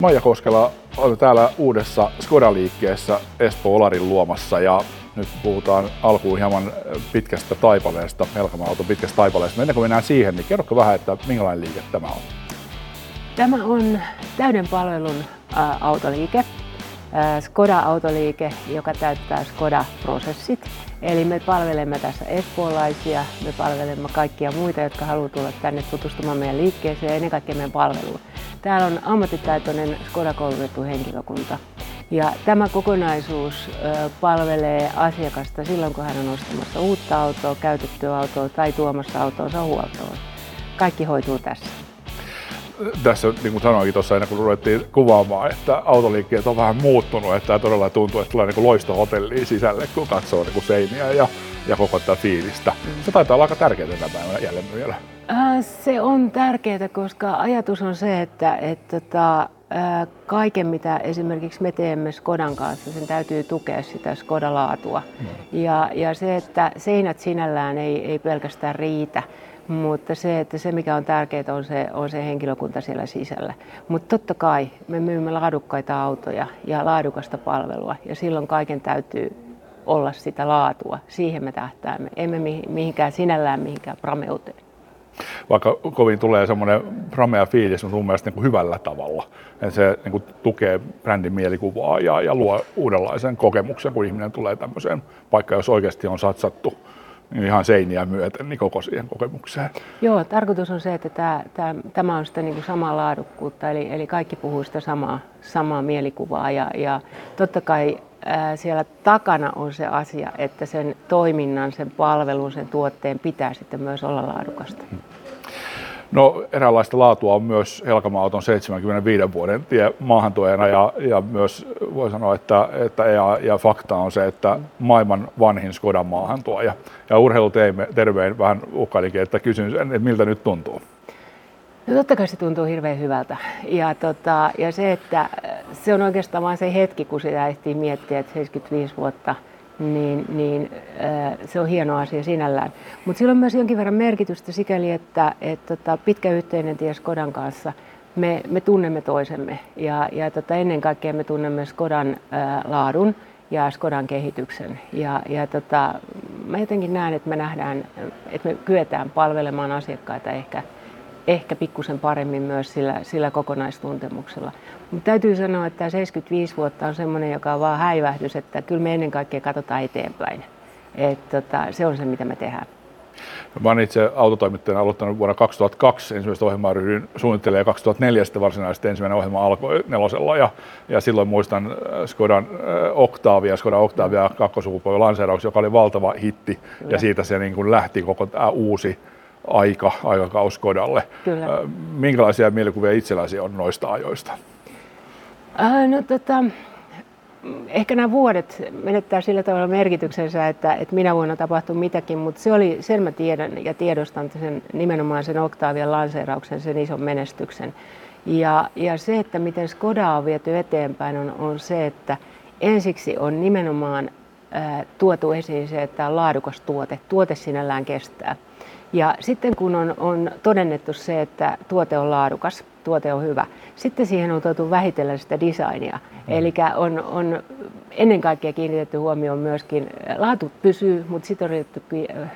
Maija Koskela on täällä uudessa Skoda-liikkeessä Espoo Olarin luomassa ja nyt puhutaan alkuun hieman pitkästä taipaleesta, Helkama-auton pitkästä taipaleesta. Ennen kuin mennään siihen, niin kerrotko vähän, että minkälainen liike tämä on? Tämä on täyden palvelun autoliike. Skoda-autoliike, joka täyttää Skoda-prosessit. Eli me palvelemme tässä espoolaisia, me palvelemme kaikkia muita, jotka haluavat tulla tänne tutustumaan meidän liikkeeseen ja ennen kaikkea meidän palveluun. Täällä on ammattitaitoinen Skoda-koulutettu henkilökunta. Ja tämä kokonaisuus palvelee asiakasta silloin, kun hän on ostamassa uutta autoa, käytettyä autoa tai tuomassa autoonsa huoltoon. Kaikki hoituu tässä tässä, niin kuin sanoinkin tuossa ennen kuin ruvettiin kuvaamaan, että autoliikkeet on vähän muuttunut, että tämä todella tuntuu, että tulee niin loistohotelliin sisälle, kun katsoo niin kuin seiniä ja, ja koko tätä fiilistä. Se taitaa olla aika tärkeää tänä päivänä jälleenmyyjällä. Äh, se on tärkeää, koska ajatus on se, että, että tota, äh, kaiken mitä esimerkiksi me teemme Skodan kanssa, sen täytyy tukea sitä Skoda-laatua. Mm. Ja, ja se, että seinät sinällään ei, ei pelkästään riitä, mutta se, että se mikä on tärkeää on se, on se henkilökunta siellä sisällä. Mutta totta kai me myymme laadukkaita autoja ja laadukasta palvelua ja silloin kaiken täytyy olla sitä laatua. Siihen me tähtäämme. Emme mihinkään sinällään mihinkään prameuteen. Vaikka kovin tulee semmoinen pramea fiilis, on mun mielestä niin kuin hyvällä tavalla. Ja se niin kuin tukee brändin mielikuvaa ja, ja luo uudenlaisen kokemuksen, kun ihminen tulee tämmöiseen paikkaan, jos oikeasti on satsattu niin ihan seiniä myöten niin koko siihen kokemukseen. Joo, tarkoitus on se, että tämä, tämä, tämä on sitä niin kuin samaa laadukkuutta, eli, eli kaikki puhuu sitä samaa, samaa mielikuvaa ja, ja totta kai siellä takana on se asia, että sen toiminnan, sen palvelun, sen tuotteen pitää sitten myös olla laadukasta. Hmm. No eräänlaista laatua on myös Helkama-auton 75 vuoden tie maahantuojana ja, ja myös voi sanoa, että, että ja, ja fakta on se, että maailman vanhin Skodan maahantuoja. Ja urheilutervein vähän uhkailinkin, että kysyn sen, että miltä nyt tuntuu. No totta kai se tuntuu hirveän hyvältä. Ja, tota, ja se, että se on oikeastaan vain se hetki, kun sitä ehtii miettiä, että 75 vuotta – niin, niin äh, se on hieno asia sinällään. Mutta sillä on myös jonkin verran merkitystä sikäli, että et, tota, pitkä yhteinen tie Skodan kanssa, me, me tunnemme toisemme ja, ja tota, ennen kaikkea me tunnemme Skodan äh, laadun ja Skodan kehityksen. Ja, ja tota, mä jotenkin näen, että me nähdään, että me kyetään palvelemaan asiakkaita ehkä ehkä pikkusen paremmin myös sillä, sillä kokonaistuntemuksella. Mutta täytyy sanoa, että tämä 75 vuotta on semmoinen, joka on vaan häivähdys, että kyllä me ennen kaikkea katsotaan eteenpäin. Et tota, se on se, mitä me tehdään. Mä olen itse autotoimittajana aloittanut vuonna 2002 ensimmäistä ohjelmaa ryhdyin suunnittelemaan ja 2004 sitten varsinaisesti ensimmäinen ohjelma alkoi nelosella ja, ja silloin muistan äh, Skodan äh, Octavia, Skoda Octavia kakkosukupolven lanseerauksen, joka oli valtava hitti Kyllä. ja siitä se niin kuin lähti koko tämä uusi aika, aikakaus Kodalle. Kyllä. Minkälaisia mielikuvia itselläsi on noista ajoista? Äh, no, tota, ehkä nämä vuodet menettää sillä tavalla merkityksensä, että, että minä vuonna tapahtui mitäkin, mutta se oli, sen mä tiedän ja tiedostan sen, nimenomaan sen Octavian lanseerauksen, sen ison menestyksen. Ja, ja se, että miten Skoda on viety eteenpäin, on, on se, että ensiksi on nimenomaan ää, tuotu esiin se, että on laadukas tuote. Tuote sinällään kestää. Ja sitten kun on, on todennettu se, että tuote on laadukas, tuote on hyvä, sitten siihen on tuotu vähitellen sitä designia. Mm. Eli on, on ennen kaikkea kiinnitetty huomioon myöskin, laatu pysyy, mutta sitten on ryhdytty,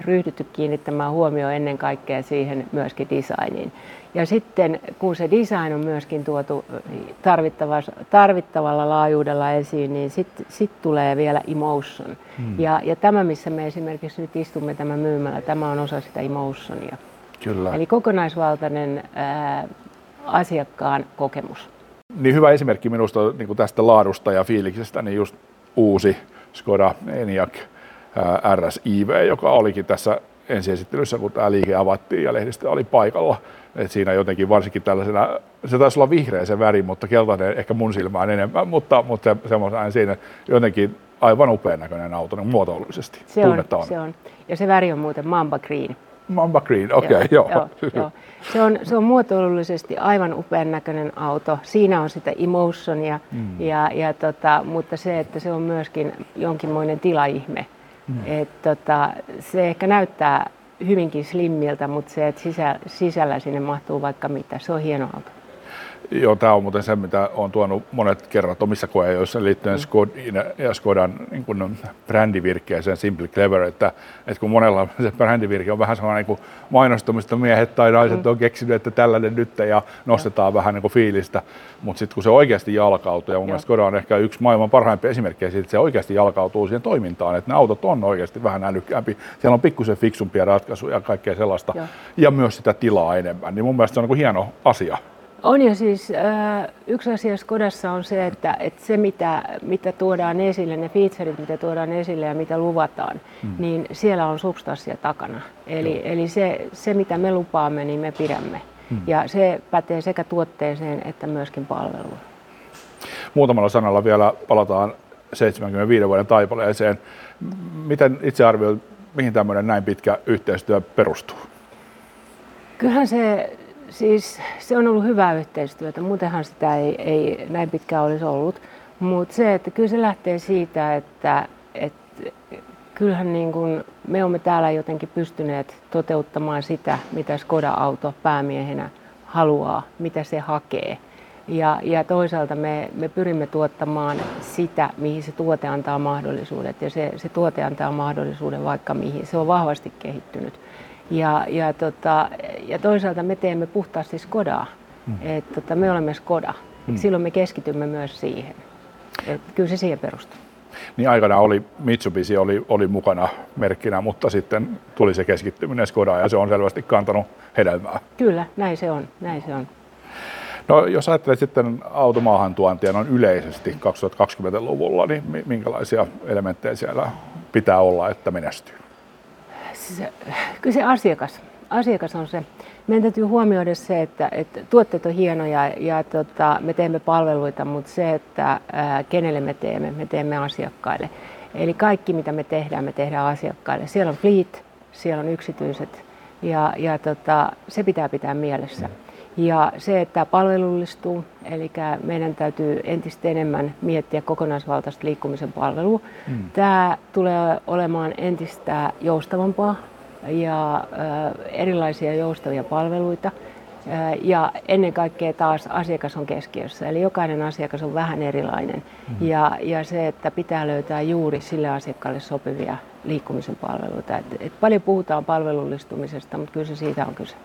ryhdytty kiinnittämään huomioon ennen kaikkea siihen myöskin designiin. Ja sitten kun se design on myöskin tuotu tarvittavalla laajuudella esiin, niin sitten sit tulee vielä emotion. Hmm. Ja, ja tämä, missä me esimerkiksi nyt istumme tämä myymällä, tämä on osa sitä emotionia. Kyllä. Eli kokonaisvaltainen ää, asiakkaan kokemus. Niin hyvä esimerkki minusta niin kuin tästä laadusta ja fiiliksestä, niin just uusi Skoda Enyaq RSIV, joka olikin tässä ensiesittelyssä, kun tämä liike avattiin ja lehdistö oli paikalla. Et siinä jotenkin varsinkin tällaisena, se taisi olla vihreä se väri, mutta keltainen ehkä mun silmään enemmän, mutta, mutta se, semmoisen siinä jotenkin aivan upean näköinen auto niin muotoilullisesti. Se on, se on. Ja se väri on muuten Mamba Green. Mamba Green, okei, okay, joo. joo. joo, joo. Se, on, se on muotoilullisesti aivan upean näköinen auto. Siinä on sitä emotionia, mm. ja, ja tota, mutta se, että se on myöskin jonkinmoinen tilaihme. Mm. Et, tota, se ehkä näyttää hyvinkin slimmiltä, mutta se, että sisä, sisällä sinne mahtuu vaikka mitä, se on hieno auto. Joo, tämä on muuten se, mitä on tuonut monet kerrat omissa koeajoissa liittyen mm. Skodin ja Skodan niin kuin brändivirkkeeseen Simple Clever, että, että kun monella se brändivirke on vähän sellainen niin mainostamista miehet tai naiset mm. on keksinyt, että tällainen nyt ja nostetaan ja. vähän niin kuin fiilistä, mutta sitten kun se oikeasti jalkautuu, ja mun mielestä Skoda on ehkä yksi maailman parhaimpia esimerkkejä siitä, että se oikeasti jalkautuu siihen toimintaan, että ne autot on oikeasti vähän älykkäämpi, siellä on pikkusen fiksumpia ratkaisuja ja kaikkea sellaista, ja, ja myös sitä tilaa enemmän, niin mun mielestä se on niin kuin hieno asia. On ja siis yksi asia Skodassa on se, että, että se mitä, mitä tuodaan esille, ne featuret mitä tuodaan esille ja mitä luvataan, mm. niin siellä on substanssia takana. Eli, eli se, se mitä me lupaamme, niin me pidämme. Mm. Ja se pätee sekä tuotteeseen että myöskin palveluun. Muutamalla sanalla vielä palataan 75 vuoden taipaleeseen. Miten itse arvioit, mihin tämmöinen näin pitkä yhteistyö perustuu? Kyllähän se Siis se on ollut hyvää yhteistyötä, muutenhan sitä ei, ei näin pitkään olisi ollut. Mutta se, että kyllä se lähtee siitä, että, että kyllähän niin kuin me olemme täällä jotenkin pystyneet toteuttamaan sitä, mitä Skoda-auto päämiehenä haluaa, mitä se hakee. Ja, ja toisaalta me, me pyrimme tuottamaan sitä, mihin se tuote antaa mahdollisuudet. Ja se, se tuote antaa mahdollisuuden vaikka mihin. Se on vahvasti kehittynyt. Ja, ja, tota, ja toisaalta me teemme puhtaasti Skodaa. Mm. Et, tota, me olemme Skoda. Mm. Silloin me keskitymme myös siihen. Et, kyllä se siihen perustuu. Niin aikana oli Mitsubishi oli, oli mukana merkkinä, mutta sitten tuli se keskittyminen Skodaan ja se on selvästi kantanut hedelmää. Kyllä, näin se on. Näin se on. No, jos ajattelet sitten automaahantuontia noin yleisesti 2020-luvulla, niin minkälaisia elementtejä siellä pitää olla, että menestyy? kyllä se asiakas, asiakas on se. Meidän täytyy huomioida se, että, että tuotteet on hienoja ja tota, me teemme palveluita, mutta se, että ää, kenelle me teemme, me teemme asiakkaille. Eli kaikki, mitä me tehdään, me tehdään asiakkaille. Siellä on fleet, siellä on yksityiset ja, ja tota, se pitää pitää mielessä. Ja se, että palvelullistuu, eli meidän täytyy entistä enemmän miettiä kokonaisvaltaista liikkumisen palvelua. Mm. Tämä tulee olemaan entistä joustavampaa ja erilaisia joustavia palveluita. Ja ennen kaikkea taas asiakas on keskiössä, eli jokainen asiakas on vähän erilainen. Mm. Ja, ja se, että pitää löytää juuri sille asiakkaalle sopivia liikkumisen palveluita. Et, et paljon puhutaan palvelullistumisesta, mutta kyllä se siitä on kyse.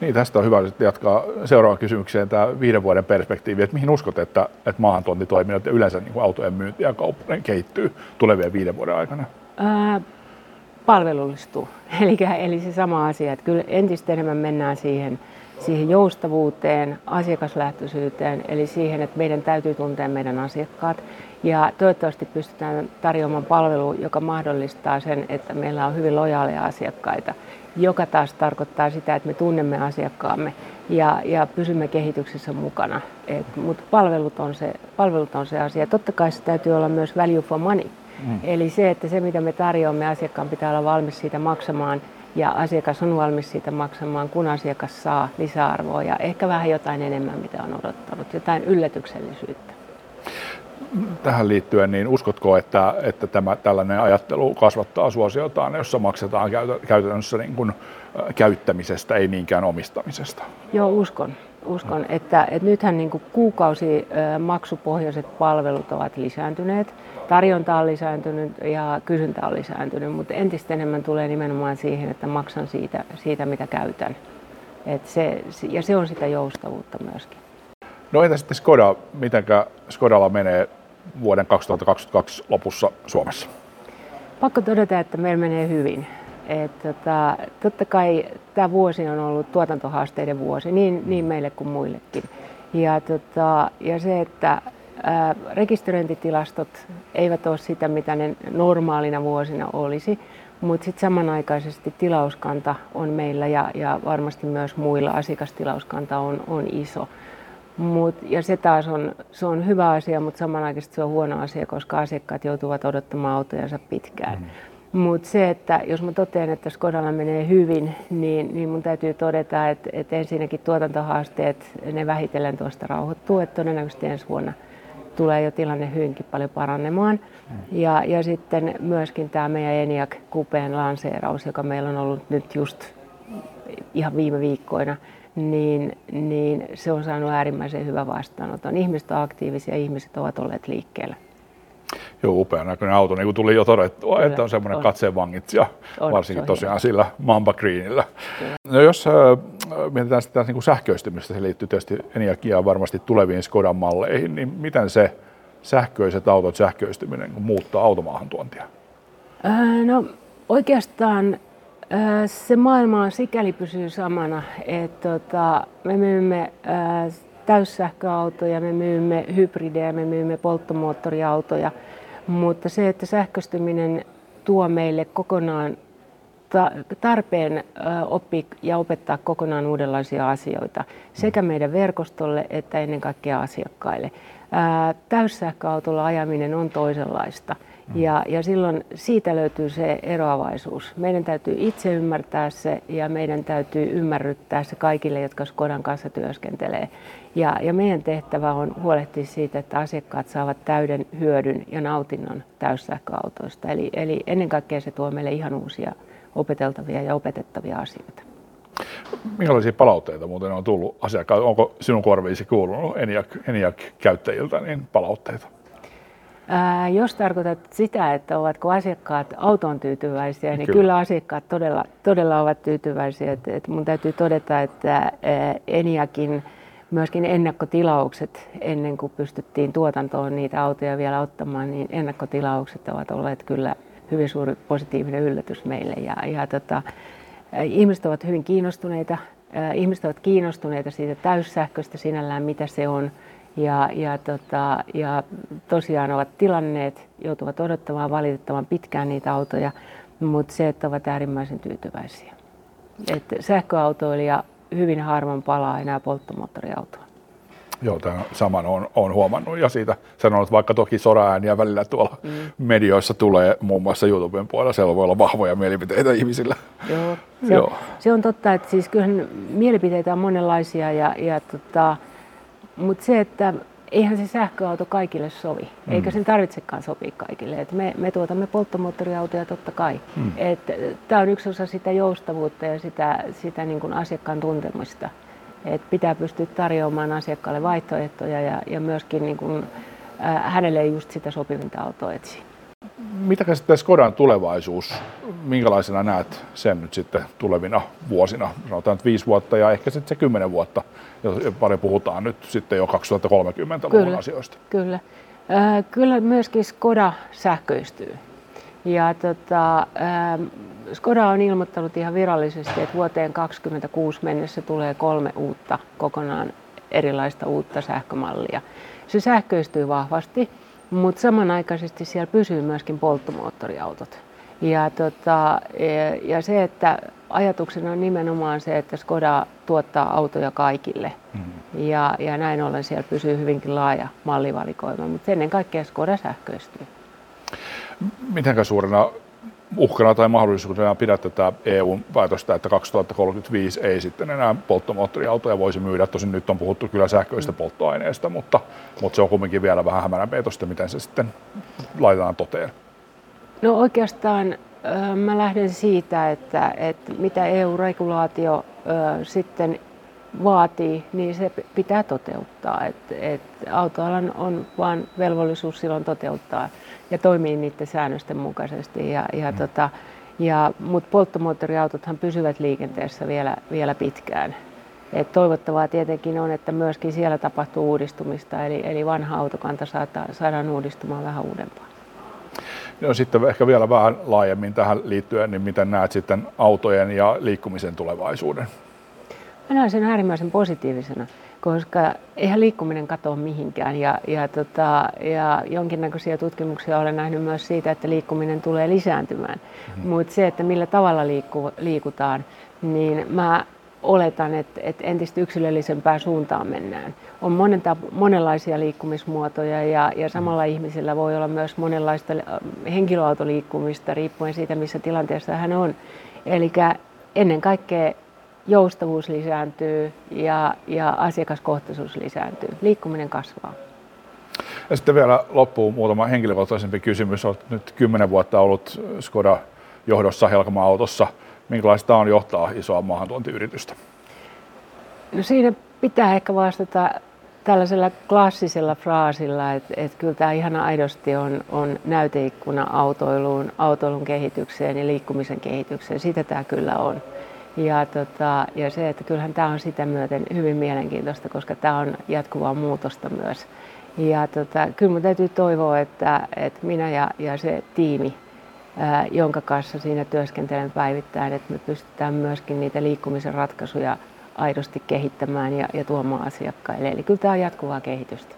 Niin, tästä on hyvä jatkaa seuraavaan kysymykseen tämä viiden vuoden perspektiivi, että mihin uskot, että, että maahantuontitoiminnot ja yleensä niin kuin autojen myynti ja kauppa kehittyy tulevien viiden vuoden aikana? Ää, palvelullistuu. Eli, eli se sama asia, että kyllä entistä enemmän mennään siihen, siihen joustavuuteen, asiakaslähtöisyyteen, eli siihen, että meidän täytyy tuntea meidän asiakkaat. Ja toivottavasti pystytään tarjoamaan palvelu, joka mahdollistaa sen, että meillä on hyvin lojaaleja asiakkaita – joka taas tarkoittaa sitä, että me tunnemme asiakkaamme ja, ja pysymme kehityksessä mukana. Mutta palvelut, on se, palvelut on se asia. Totta kai se täytyy olla myös value for money. Mm. Eli se, että se mitä me tarjoamme, asiakkaan pitää olla valmis siitä maksamaan ja asiakas on valmis siitä maksamaan, kun asiakas saa lisäarvoa ja ehkä vähän jotain enemmän, mitä on odottanut, jotain yllätyksellisyyttä tähän liittyen, niin uskotko, että, että tämä tällainen ajattelu kasvattaa suosiotaan, jossa maksetaan käytännössä niin kuin käyttämisestä, ei niinkään omistamisesta? Joo, uskon. Uskon, että, että nythän niin kuin kuukausi maksupohjaiset palvelut ovat lisääntyneet, tarjonta on lisääntynyt ja kysyntä on lisääntynyt, mutta entistä enemmän tulee nimenomaan siihen, että maksan siitä, siitä mitä käytän. Et se, ja se on sitä joustavuutta myöskin. No entä sitten Skoda, mitenkä Skodalla menee vuoden 2022 lopussa Suomessa? Pakko todeta, että meillä menee hyvin. Et, tota, totta kai tämä vuosi on ollut tuotantohaasteiden vuosi, niin, niin meille kuin muillekin. Ja, tota, ja se, että ää, rekisteröintitilastot eivät ole sitä, mitä ne normaalina vuosina olisi, mutta sitten samanaikaisesti tilauskanta on meillä ja, ja varmasti myös muilla asiakastilauskanta on, on iso. Mut, ja se taas on, se on hyvä asia, mutta samanaikaisesti se on huono asia, koska asiakkaat joutuvat odottamaan autojansa pitkään. Mm. Mutta se, että jos mä totean, että Skodalla menee hyvin, niin, niin mun täytyy todeta, että, että ensinnäkin tuotantohaasteet, ne vähitellen tuosta rauhoittuu, että todennäköisesti ensi vuonna tulee jo tilanne hyvinkin paljon paranemaan. Mm. Ja, ja sitten myöskin tämä meidän ENIAC Coupeen lanseeraus, joka meillä on ollut nyt just ihan viime viikkoina, niin, niin se on saanut äärimmäisen hyvän vastaanoton. Ihmiset on aktiivisia, ihmiset ovat olleet liikkeellä. Joo, upea näköinen auto, niin kuin tuli jo todettua, Kyllä, että on semmoinen on. katseenvangitsija, on, varsinkin tosiaan hieno. sillä Mamba Greenillä. Kyllä. No jos äh, mietitään sitä niin kuin sähköistymistä, se liittyy tietysti Eniakiaan varmasti tuleviin Skodan malleihin, niin miten se sähköiset autot, sähköistyminen muuttaa automaahantuontia? Äh, no oikeastaan äh, se maailma sikäli pysyy samana, että tota, me myymme äh, täyssähköautoja, me myymme hybridejä, me myymme polttomoottoriautoja, mutta se, että sähköistyminen tuo meille kokonaan tarpeen oppia ja opettaa kokonaan uudenlaisia asioita sekä meidän verkostolle että ennen kaikkea asiakkaille. Täyssähköautolla ajaminen on toisenlaista. Mm. Ja, ja silloin siitä löytyy se eroavaisuus. Meidän täytyy itse ymmärtää se ja meidän täytyy ymmärryttää se kaikille, jotka Skodan kanssa työskentelee. Ja, ja meidän tehtävä on huolehtia siitä, että asiakkaat saavat täyden hyödyn ja nautinnon täyssähköautoista. Eli, eli ennen kaikkea se tuo meille ihan uusia opeteltavia ja opetettavia asioita. Minkälaisia palautteita muuten on tullut asiakkaat? Onko sinun korviisi kuulunut Eniac-käyttäjiltä niin palautteita? Ää, jos tarkoitat sitä, että ovatko asiakkaat autoon tyytyväisiä, niin kyllä, kyllä asiakkaat todella, todella ovat tyytyväisiä. Et, et mun täytyy todeta, että Eniakin myöskin ennakkotilaukset ennen kuin pystyttiin tuotantoon niitä autoja vielä ottamaan, niin ennakkotilaukset ovat olleet kyllä hyvin suuri positiivinen yllätys meille. Ja, ja tota, ihmiset ovat hyvin kiinnostuneita. Ihmiset ovat kiinnostuneita siitä täyssähköstä sinällään, mitä se on ja, ja, tota, ja tosiaan ovat tilanneet, joutuvat odottamaan valitettavan pitkään niitä autoja, mutta se, että ovat äärimmäisen tyytyväisiä. Et sähköautoilija hyvin harvoin palaa enää polttomoottoriautoa. Joo, tämän saman on, on huomannut ja siitä sanonut, vaikka toki soraääniä välillä tuolla mm. medioissa tulee, muun muassa YouTuben puolella, siellä voi olla vahvoja mielipiteitä ihmisillä. Joo, se, Joo. On, se on totta, että siis kyllähän mielipiteitä on monenlaisia ja, ja tota, mutta se, että eihän se sähköauto kaikille sovi, mm. eikä sen tarvitsekaan sopia kaikille. Et me, me tuotamme polttomoottoriautoja totta kai. Mm. Tämä on yksi osa sitä joustavuutta ja sitä, sitä niin kuin asiakkaan tuntemista. Et pitää pystyä tarjoamaan asiakkaalle vaihtoehtoja ja, ja myöskin niin kuin, äh, hänelle just sitä sopivinta autoa etsiä mitä käsittää Skodan tulevaisuus? Minkälaisena näet sen nyt sitten tulevina vuosina? Sanotaan nyt viisi vuotta ja ehkä sitten se kymmenen vuotta. Ja paljon puhutaan nyt sitten jo 2030-luvun asioista. Kyllä. Äh, kyllä myöskin Skoda sähköistyy. Ja tota, äh, Skoda on ilmoittanut ihan virallisesti, että vuoteen 2026 mennessä tulee kolme uutta kokonaan erilaista uutta sähkömallia. Se sähköistyy vahvasti mutta samanaikaisesti siellä pysyy myöskin polttomoottoriautot. Ja, tota, e, ja se, että ajatuksena on nimenomaan se, että Skoda tuottaa autoja kaikille. Mm-hmm. Ja, ja näin ollen siellä pysyy hyvinkin laaja mallivalikoima, mutta ennen kaikkea Skoda sähköistyy. Mitenkä suurena uhkana tai mahdollisuutena pidät tätä EU-päätöstä, että 2035 ei sitten enää polttomoottoriautoja voisi myydä. Tosin nyt on puhuttu kyllä sähköistä polttoaineesta, mutta, mutta se on kuitenkin vielä vähän hämärän peitosta, miten se sitten laitetaan toteen. No oikeastaan mä lähden siitä, että, että mitä EU-regulaatio sitten vaatii, niin se pitää toteuttaa. Et, et autoalan on vain velvollisuus silloin toteuttaa ja toimii niiden säännösten mukaisesti. Ja, ja mm. tota, ja, Mutta polttomoottoriautothan pysyvät liikenteessä vielä, vielä pitkään. Et toivottavaa tietenkin on, että myöskin siellä tapahtuu uudistumista, eli, eli vanha autokanta saadaan, saadaan uudistumaan vähän uudempaan. No sitten ehkä vielä vähän laajemmin tähän liittyen, niin miten näet sitten autojen ja liikkumisen tulevaisuuden? Mä näen sen äärimmäisen positiivisena, koska eihän liikkuminen katoa mihinkään. Ja, ja, tota, ja jonkinnäköisiä tutkimuksia olen nähnyt myös siitä, että liikkuminen tulee lisääntymään. Mm-hmm. Mutta se, että millä tavalla liikku, liikutaan, niin mä oletan, että, että entistä yksilöllisempään suuntaan mennään. On monen, monenlaisia liikkumismuotoja ja, ja samalla mm. ihmisellä voi olla myös monenlaista henkilöautoliikkumista riippuen siitä, missä tilanteessa hän on. Eli ennen kaikkea joustavuus lisääntyy ja, ja asiakaskohtaisuus lisääntyy. Liikkuminen kasvaa. Ja sitten vielä loppuun muutama henkilökohtaisempi kysymys. Olet nyt kymmenen vuotta ollut Skoda johdossa Helkama-autossa. Minkälaista on johtaa isoa maahantuontiyritystä? No siinä pitää ehkä vastata tällaisella klassisella fraasilla, että, että kyllä tämä ihan aidosti on, on näyteikkuna autoiluun, autoilun kehitykseen ja liikkumisen kehitykseen. Sitä tämä kyllä on. Ja, tota, ja se, että kyllähän tämä on sitä myöten hyvin mielenkiintoista, koska tämä on jatkuvaa muutosta myös. Ja tota, kyllä minun täytyy toivoa, että, että minä ja, ja se tiimi, ää, jonka kanssa siinä työskentelen päivittäin, että me pystytään myöskin niitä liikkumisen ratkaisuja aidosti kehittämään ja, ja tuomaan asiakkaille. Eli kyllä tämä on jatkuvaa kehitystä.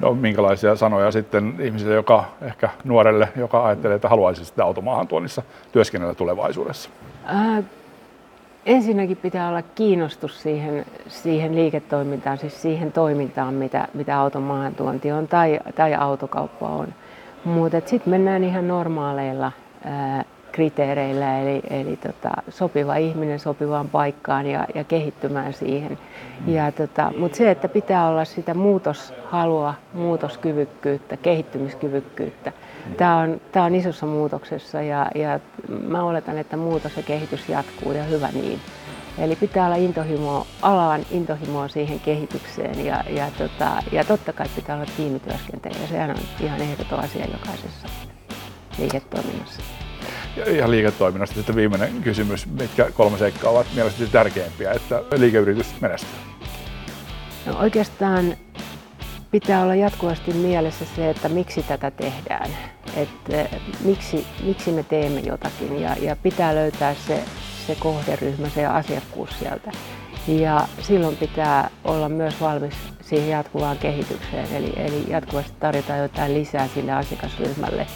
No minkälaisia sanoja sitten ihmiselle, joka ehkä nuorelle, joka ajattelee, että haluaisi sitä automaahan tuonnissa työskennellä tulevaisuudessa? Ää, ensinnäkin pitää olla kiinnostus siihen, siihen liiketoimintaan, siis siihen toimintaan, mitä, mitä automaahan tuonti on tai, tai autokauppa on. Mutta sitten mennään ihan normaaleilla ää, kriteereillä, eli, eli tota, sopiva ihminen sopivaan paikkaan ja, ja kehittymään siihen. Mm. Ja, tota, Mutta se, että pitää olla sitä muutoshalua, muutoskyvykkyyttä, kehittymiskyvykkyyttä. Mm. Tämä on, tämä on isossa muutoksessa ja, ja mä oletan, että muutos ja kehitys jatkuu ja hyvä niin. Eli pitää olla intohimoa, alaan intohimoa siihen kehitykseen ja, ja, tota, ja totta kai pitää olla tiimityöskentelyä. Sehän on ihan ehdoton asia jokaisessa liiketoiminnassa. Ja ihan liiketoiminnasta sitten viimeinen kysymys, mitkä kolme seikkaa ovat mielestäni tärkeimpiä, että liikeyritys menestyy? No oikeastaan pitää olla jatkuvasti mielessä se, että miksi tätä tehdään, että eh, miksi, miksi me teemme jotakin ja, ja pitää löytää se, se kohderyhmä, se asiakkuus sieltä. Ja silloin pitää olla myös valmis siihen jatkuvaan kehitykseen, eli, eli jatkuvasti tarjota jotain lisää sille asiakasryhmälle.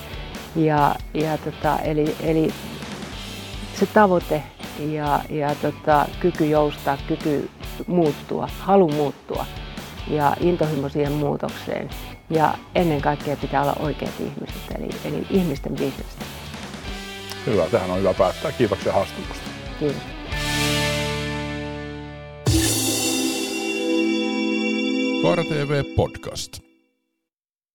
Ja, ja tota, eli, eli se tavoite ja, ja tota, kyky joustaa, kyky muuttua, halu muuttua ja intohimo siihen muutokseen. Ja ennen kaikkea pitää olla oikeat ihmiset, eli, eli ihmisten bisnestä. Hyvä, tähän on hyvä päättää. Kiitoksia haastattelusta. Kiitos. Kaara TV Podcast.